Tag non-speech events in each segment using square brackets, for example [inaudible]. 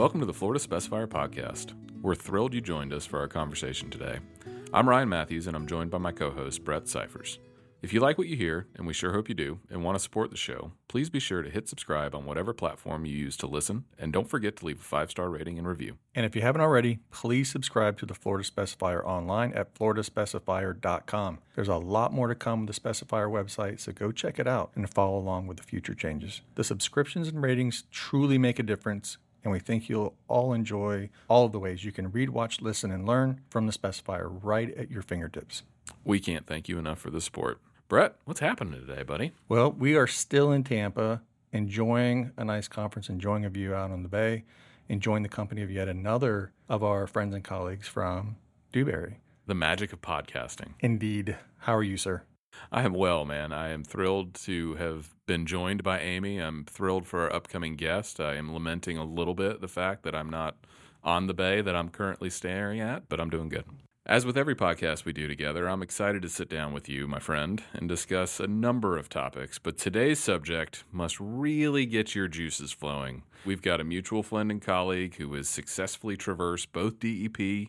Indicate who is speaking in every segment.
Speaker 1: Welcome to the Florida Specifier Podcast. We're thrilled you joined us for our conversation today. I'm Ryan Matthews, and I'm joined by my co host, Brett Cyphers. If you like what you hear, and we sure hope you do, and want to support the show, please be sure to hit subscribe on whatever platform you use to listen, and don't forget to leave a five star rating and review.
Speaker 2: And if you haven't already, please subscribe to the Florida Specifier online at floridaspecifier.com. There's a lot more to come with the Specifier website, so go check it out and follow along with the future changes. The subscriptions and ratings truly make a difference, and we think you'll all enjoy all of the ways you can read, watch, listen, and learn from the Specifier right at your fingertips.
Speaker 1: We can't thank you enough for the support. Brett, what's happening today, buddy?
Speaker 2: Well, we are still in Tampa, enjoying a nice conference, enjoying a view out on the bay, enjoying the company of yet another of our friends and colleagues from Dewberry.
Speaker 1: The magic of podcasting.
Speaker 2: Indeed. How are you, sir?
Speaker 1: I am well, man. I am thrilled to have been joined by Amy. I'm thrilled for our upcoming guest. I am lamenting a little bit the fact that I'm not on the bay that I'm currently staring at, but I'm doing good. As with every podcast we do together, I'm excited to sit down with you, my friend, and discuss a number of topics. But today's subject must really get your juices flowing. We've got a mutual friend and colleague who has successfully traversed both DEP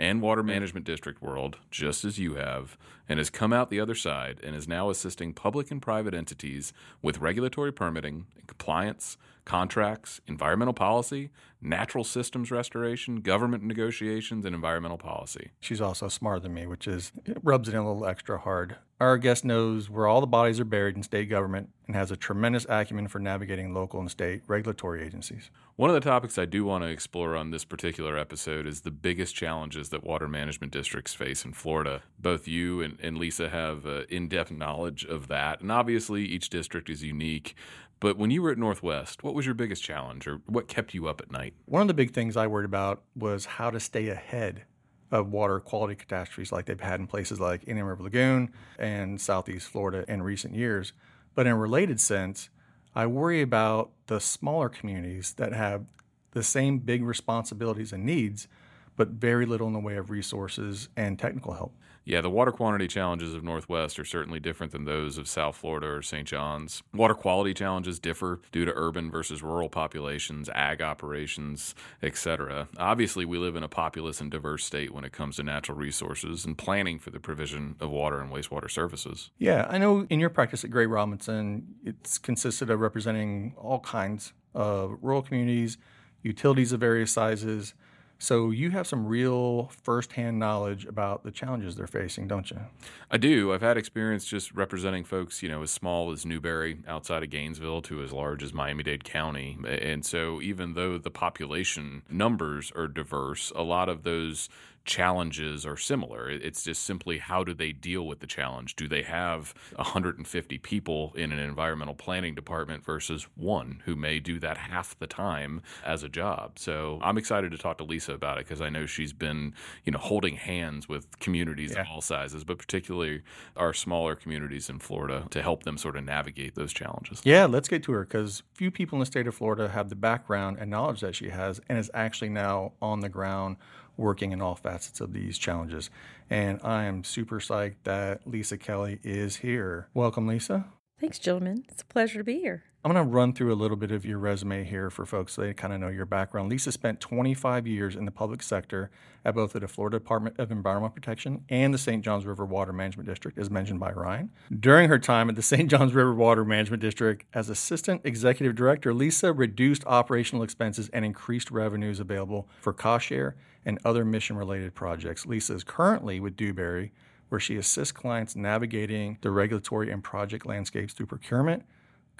Speaker 1: and water management district world, just as you have, and has come out the other side and is now assisting public and private entities with regulatory permitting, and compliance, contracts, environmental policy, natural systems restoration, government negotiations, and environmental policy.
Speaker 2: She's also smarter than me, which is it rubs it in a little extra hard. Our guest knows where all the bodies are buried in state government and has a tremendous acumen for navigating local and state regulatory agencies.
Speaker 1: One of the topics I do want to explore on this particular episode is the biggest challenges that water management districts face in Florida. Both you and, and Lisa have uh, in depth knowledge of that. And obviously, each district is unique. But when you were at Northwest, what was your biggest challenge or what kept you up at night?
Speaker 2: One of the big things I worried about was how to stay ahead of water quality catastrophes like they've had in places like Indian River Lagoon and Southeast Florida in recent years. But in a related sense, I worry about the smaller communities that have the same big responsibilities and needs, but very little in the way of resources and technical help.
Speaker 1: Yeah, the water quantity challenges of Northwest are certainly different than those of South Florida or St. Johns. Water quality challenges differ due to urban versus rural populations, ag operations, etc. Obviously, we live in a populous and diverse state when it comes to natural resources and planning for the provision of water and wastewater services.
Speaker 2: Yeah, I know in your practice at GrayRobinson, it's consisted of representing all kinds of rural communities, utilities of various sizes, so you have some real firsthand knowledge about the challenges they're facing, don't you?
Speaker 1: I do. I've had experience just representing folks, you know, as small as Newberry outside of Gainesville to as large as Miami-Dade County. And so even though the population numbers are diverse, a lot of those challenges are similar. It's just simply how do they deal with the challenge? Do they have 150 people in an environmental planning department versus one who may do that half the time as a job? So I'm excited to talk to Lisa about it because I know she's been, you know, holding hands with communities yeah. of all sizes, but particularly our smaller communities in Florida to help them sort of navigate those challenges.
Speaker 2: Yeah, let's get to her because few people in the state of Florida have the background and knowledge that she has and is actually now on the ground working in all facets of these challenges. And I am super psyched that Lisa Kelley is here. Welcome, Lisa.
Speaker 3: Thanks, gentlemen. It's a pleasure to be here.
Speaker 2: I'm going to run through a little bit of your resume here for folks so they kind of know your background. Lisa spent 25 years in the public sector at both the Florida Department of Environmental Protection and the St. Johns River Water Management District, as mentioned by Ryan. During her time at the St. Johns River Water Management District as Assistant Executive Director, Lisa reduced operational expenses and increased revenues available for cost share and other mission related projects. Lisa is currently with Dewberry, where she assists clients navigating the regulatory and project landscapes through procurement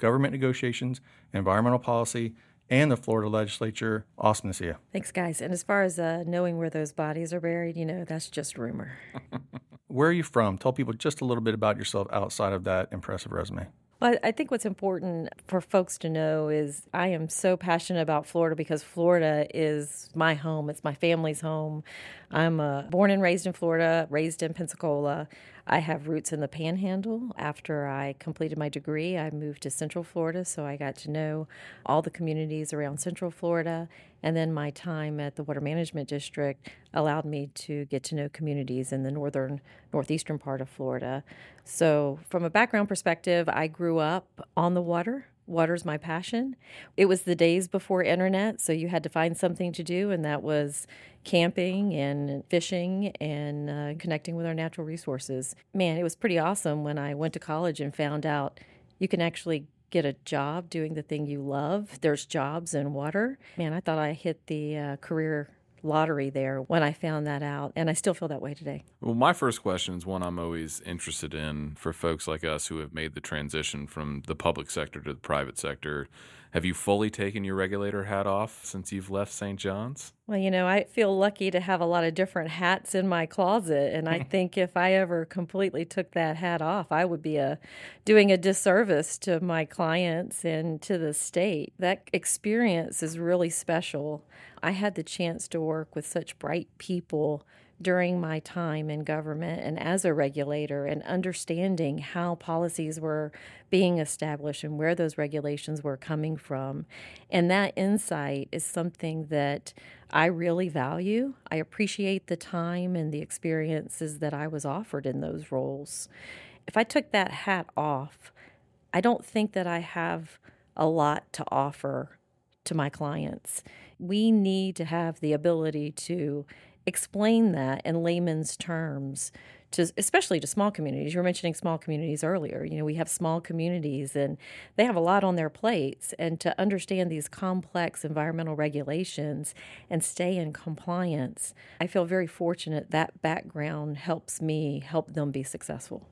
Speaker 2: government negotiations, environmental policy, and the Florida legislature. Awesome to see you.
Speaker 3: Thanks, guys. And as far as uh, knowing where those bodies are buried, you know, that's just rumor. [laughs]
Speaker 2: where are you from? Tell people just a little bit about yourself outside of that impressive resume.
Speaker 3: Well, I think what's important for folks to know is I am so passionate about Florida because Florida is my home. It's my family's home. I'm uh, born and raised in Florida, raised in Pensacola. I have roots in the panhandle. After I completed my degree, I moved to Central Florida, so I got to know all the communities around Central Florida. And then my time at the Water Management District allowed me to get to know communities in the northern, northeastern part of Florida. So, from a background perspective, I grew up on the water. Water's my passion. It was the days before internet, so you had to find something to do, and that was camping and fishing and uh, connecting with our natural resources. Man, it was pretty awesome when I went to college and found out you can actually get a job doing the thing you love. There's jobs in water. Man, I thought I hit the uh, career lottery there when I found that out, and I still feel that way today.
Speaker 1: Well, my first question is one I'm always interested in for folks like us who have made the transition from the public sector to the private sector. Have you fully taken your regulator hat off since you've left St. Johns?
Speaker 3: Well, you know, I feel lucky to have a lot of different hats in my closet, and I [laughs] think if I ever completely took that hat off, I would be a doing a disservice to my clients and to the state. That experience is really special. I had the chance to work with such bright people during my time in government and as a regulator and understanding how policies were being established and where those regulations were coming from. And that insight is something that I really value. I appreciate the time and the experiences that I was offered in those roles. If I took that hat off, I don't think that I have a lot to offer to my clients. We need to have the ability to explain that in layman's terms to especially to small communities. You were mentioning small communities earlier. You know, we have small communities and they have a lot on their plates and to understand these complex environmental regulations and stay in compliance. I feel very fortunate that background helps me help them be successful.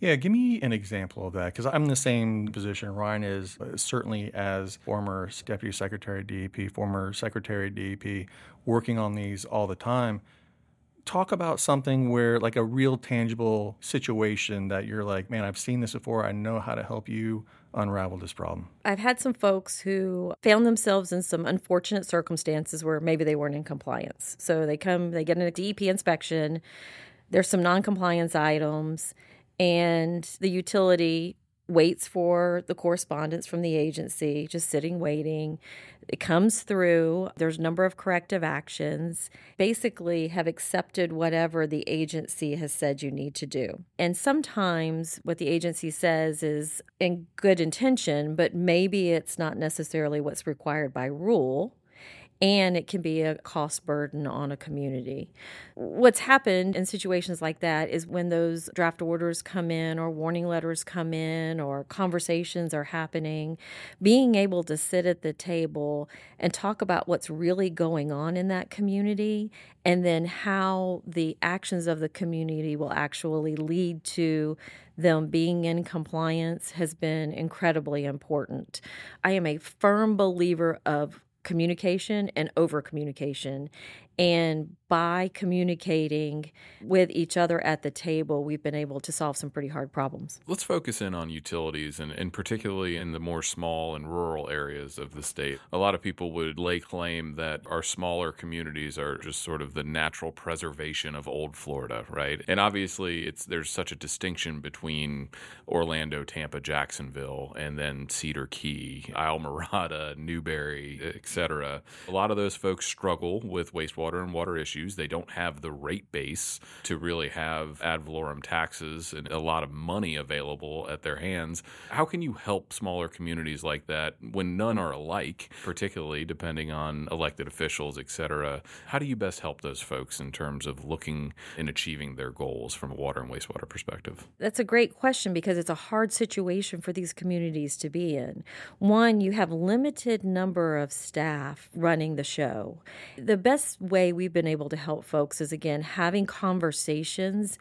Speaker 2: Yeah, give me an example of that because I'm in the same position Ryan is, uh, certainly as former Deputy Secretary DEP, former Secretary DEP, working on these all the time. Talk about something where, like, a real tangible situation that you're like, man, I've seen this before. I know how to help you unravel this problem.
Speaker 3: I've had some folks who found themselves in some unfortunate circumstances where maybe they weren't in compliance. So they come, they get a DEP inspection, there's some non compliance items and the utility waits for the correspondence from the agency, just sitting waiting. It comes through. There's a number of corrective actions. Basically, have accepted whatever the agency has said you need to do. And sometimes what the agency says is in good intention, but maybe it's not necessarily what's required by rule and it can be a cost burden on a community. What's happened in situations like that is when those draft orders come in, or warning letters come in, or conversations are happening, being able to sit at the table and talk about what's really going on in that community and then how the actions of the community will actually lead to them being in compliance has been incredibly important. I am a firm believer of communication and over communication. And by communicating with each other at the table, we've been able to solve some pretty hard problems.
Speaker 1: Let's focus in on utilities and, and particularly in the more small and rural areas of the state. A lot of people would lay claim that our smaller communities are just sort of the natural preservation of old Florida, right? And obviously it's there's such a distinction between Orlando, Tampa, Jacksonville, and then Cedar Key, Islamorada, Newberry, etc. A lot of those folks struggle with wastewater and water issues issues. They don't have the rate base to really have ad valorem taxes and a lot of money available at their hands. How can you help smaller communities like that when none are alike, particularly depending on elected officials, et cetera? How do you best help those folks in terms of looking and achieving their goals from a water and wastewater perspective?
Speaker 3: That's a great question because it's a hard situation for these communities to be in. One, you have limited number of staff running the show. The best way we've been able to help folks is again having conversations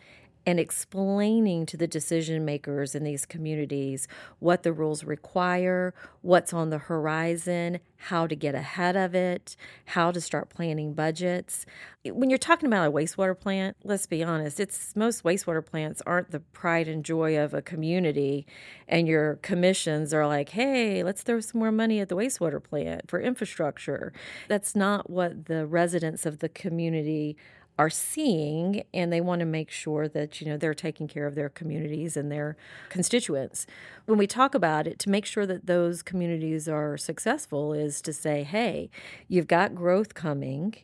Speaker 3: and explaining to the decision makers in these communities what the rules require, what's on the horizon, how to get ahead of it, how to start planning budgets. When you're talking about a wastewater plant, let's be honest, it's most wastewater plants aren't the pride and joy of a community and your commissions are like, "Hey, let's throw some more money at the wastewater plant for infrastructure." That's not what the residents of the community are seeing and they want to make sure that you know they're taking care of their communities and their constituents. When we talk about it to make sure that those communities are successful is to say hey you've got growth coming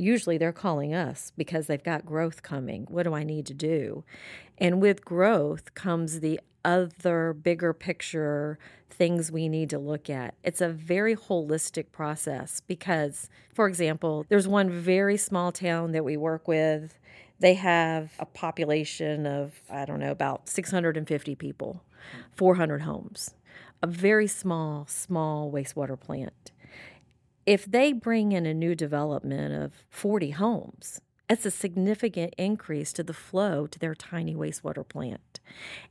Speaker 3: Usually they're calling us because they've got growth coming. What do I need to do? And with growth comes the other bigger picture things we need to look at. It's a very holistic process because, for example, there's one very small town that we work with. They have a population of, I don't know, about 650 people, 400 homes, a very small, small wastewater plant. If they bring in a new development of 40 homes, it's a significant increase to the flow to their tiny wastewater plant.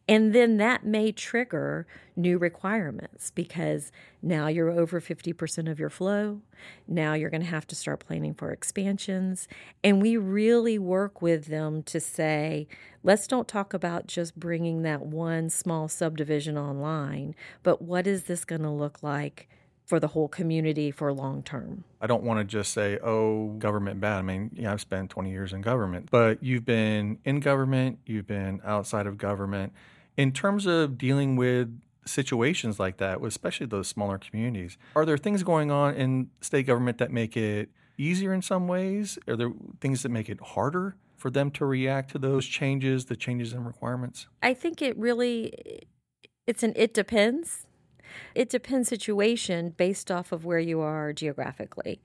Speaker 3: And then that may trigger new requirements because now you're over 50% of your flow. Now you're going to have to start planning for expansions. And we really work with them to say, let's don't talk about just bringing that one small subdivision online, but what is this going to look like? For the whole community for long term.
Speaker 2: I don't want to just say, oh, government bad. I mean, yeah, I've spent 20 years in government, but you've been in government, you've been outside of government. In terms of dealing with situations like that, especially those smaller communities, are there things going on in state government that make it easier in some ways? Are there things that make it harder for them to react to those changes, the changes in requirements?
Speaker 3: I think it really it's an it depends it depends situation based off of where you are geographically.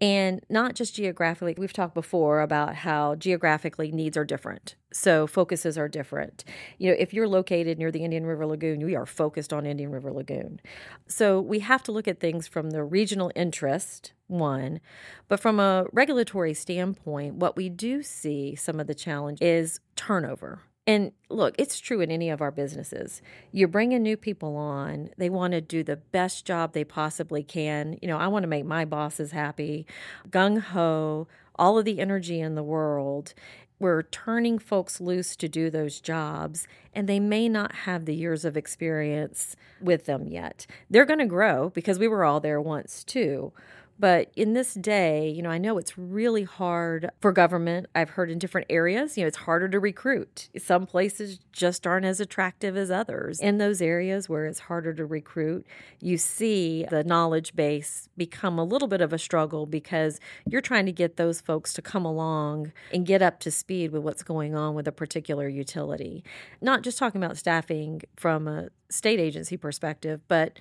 Speaker 3: And not just geographically, we've talked before about how geographically needs are different. So focuses are different. You know, if you're located near the Indian River Lagoon, we are focused on Indian River Lagoon. So we have to look at things from the regional interest, one, but from a regulatory standpoint, what we do see some of the challenge is turnover and look, it's true in any of our businesses. You're bringing new people on, they want to do the best job they possibly can. You know, I want to make my bosses happy, gung ho, all of the energy in the world. We're turning folks loose to do those jobs, and they may not have the years of experience with them yet. They're going to grow because we were all there once too. But in this day, you know, I know it's really hard for government. I've heard in different areas, you know, it's harder to recruit. Some places just aren't as attractive as others. In those areas where it's harder to recruit, you see the knowledge base become a little bit of a struggle because you're trying to get those folks to come along and get up to speed with what's going on with a particular utility. Not just talking about staffing from a state agency perspective, but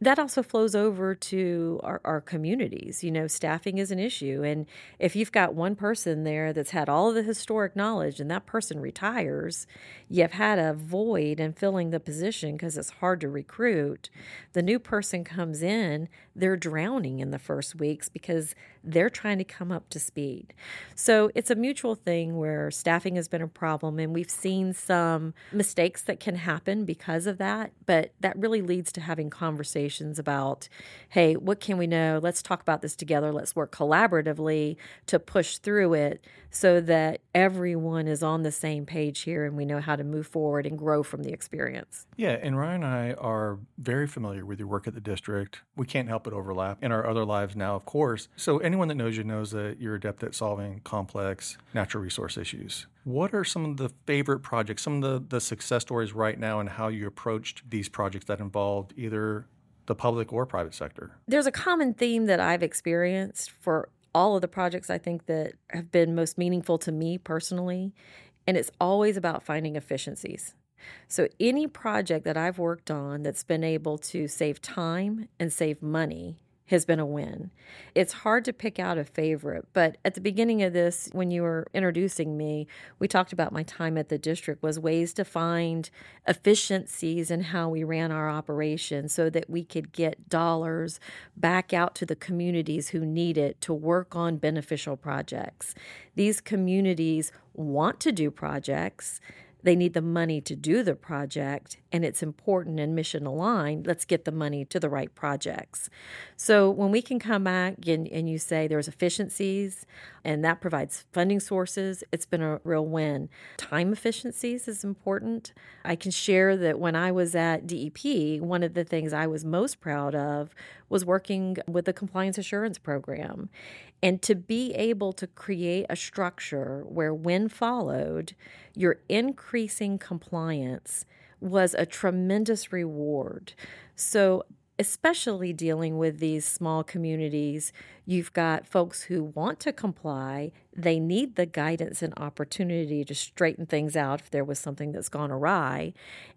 Speaker 3: that also flows over to our, our communities. You know, staffing is an issue. And if you've got one person there that's had all of the historic knowledge and that person retires, you've had a void in filling the position because it's hard to recruit. The new person comes in, they're drowning in the first weeks because they're trying to come up to speed. So it's a mutual thing where staffing has been a problem, and we've seen some mistakes that can happen because of that. But that really leads to having conversations about, hey, what can we know? Let's talk about this together. Let's work collaboratively to push through it so that everyone is on the same page here and we know how to move forward and grow from the experience.
Speaker 2: Yeah, and Ryan and I are very familiar with your work at the district. We can't help overlap in our other lives now, of course. So anyone that knows you knows that you're adept at solving complex natural resource issues. What are some of the favorite projects, some of the, the success stories right now, and how you approached these projects that involved either the public or private sector?
Speaker 3: There's a common theme that I've experienced for all of the projects I think that have been most meaningful to me personally. And it's always about finding efficiencies. So, any project that I've worked on that's been able to save time and save money has been a win. It's hard to pick out a favorite, but at the beginning of this, when you were introducing me, we talked about my time at the district was ways to find efficiencies in how we ran our operation so that we could get dollars back out to the communities who need it to work on beneficial projects. These communities want to do projects they need the money to do the project and it's important and mission aligned let's get the money to the right projects. So when we can come back and, and you say there's efficiencies and that provides funding sources it's been a real win. Time efficiencies is important. I can share that when i was at dep one of the things i was most proud of was working with the compliance assurance program and to be able to create a structure where, when followed, you're increasing compliance was a tremendous reward. So, especially dealing with these small communities, you've got folks who want to comply. They need the guidance and opportunity to straighten things out if there was something that's gone awry.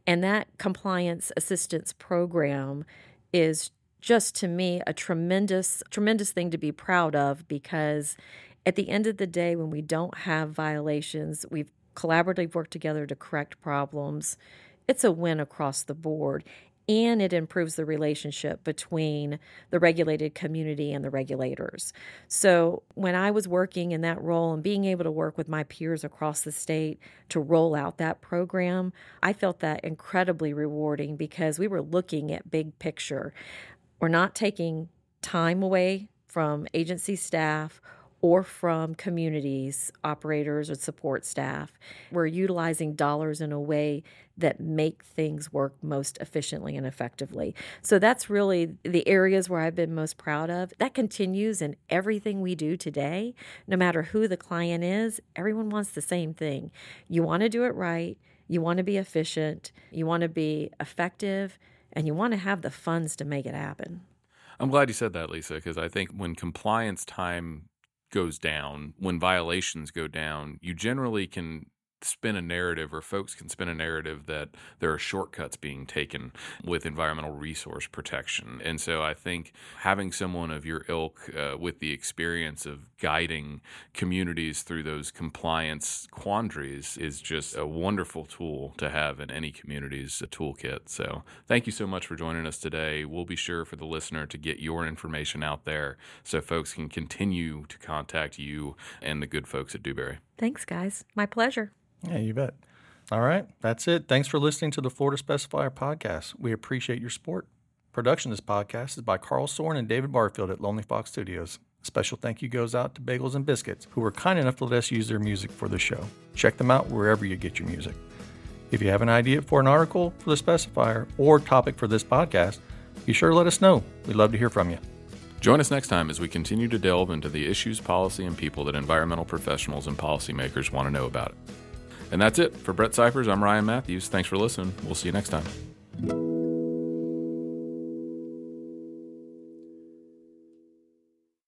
Speaker 3: And that compliance assistance program is just to me a tremendous tremendous thing to be proud of because at the end of the day when we don't have violations we've collaboratively worked together to correct problems it's a win across the board and it improves the relationship between the regulated community and the regulators. So, when I was working in that role and being able to work with my peers across the state to roll out that program, I felt that incredibly rewarding because we were looking at big picture. We're not taking time away from agency staff or from communities, operators, or support staff. We're utilizing dollars in a way that make things work most efficiently and effectively. So that's really the areas where I've been most proud of. That continues in everything we do today. No matter who the client is, everyone wants the same thing. You want to do it right, you want to be efficient, you want to be effective, and you want to have the funds to make it happen.
Speaker 1: I'm glad you said that, Lisa, because I think when compliance time goes down, when violations go down, you generally can spin a narrative or folks can spin a narrative that there are shortcuts being taken with environmental resource protection. And so I think having someone of your ilk uh, with the experience of guiding communities through those compliance quandaries is just a wonderful tool to have in any community's toolkit. So thank you so much for joining us today. We'll be sure for the listener to get your information out there so folks can continue to contact you and the good folks at Dewberry.
Speaker 3: Thanks, guys. My pleasure.
Speaker 2: Yeah, you bet. All right, that's it. Thanks for listening to the Florida Specifier podcast. We appreciate your support. Production of this podcast is by Karl Sorne and David Barfield at Lonely Fox Studios. A special thank you goes out to Bagels and Biscuits, who were kind enough to let us use their music for the show. Check them out wherever you get your music. If you have an idea for an article for the specifier or topic for this podcast, be sure to let us know. We'd love to hear from you.
Speaker 1: Join us next time as we continue to delve into the issues, policy, and people that environmental professionals and policymakers want to know about. And that's it. For Brett Cyphers, I'm Ryan Matthews. Thanks for listening. We'll see you next time.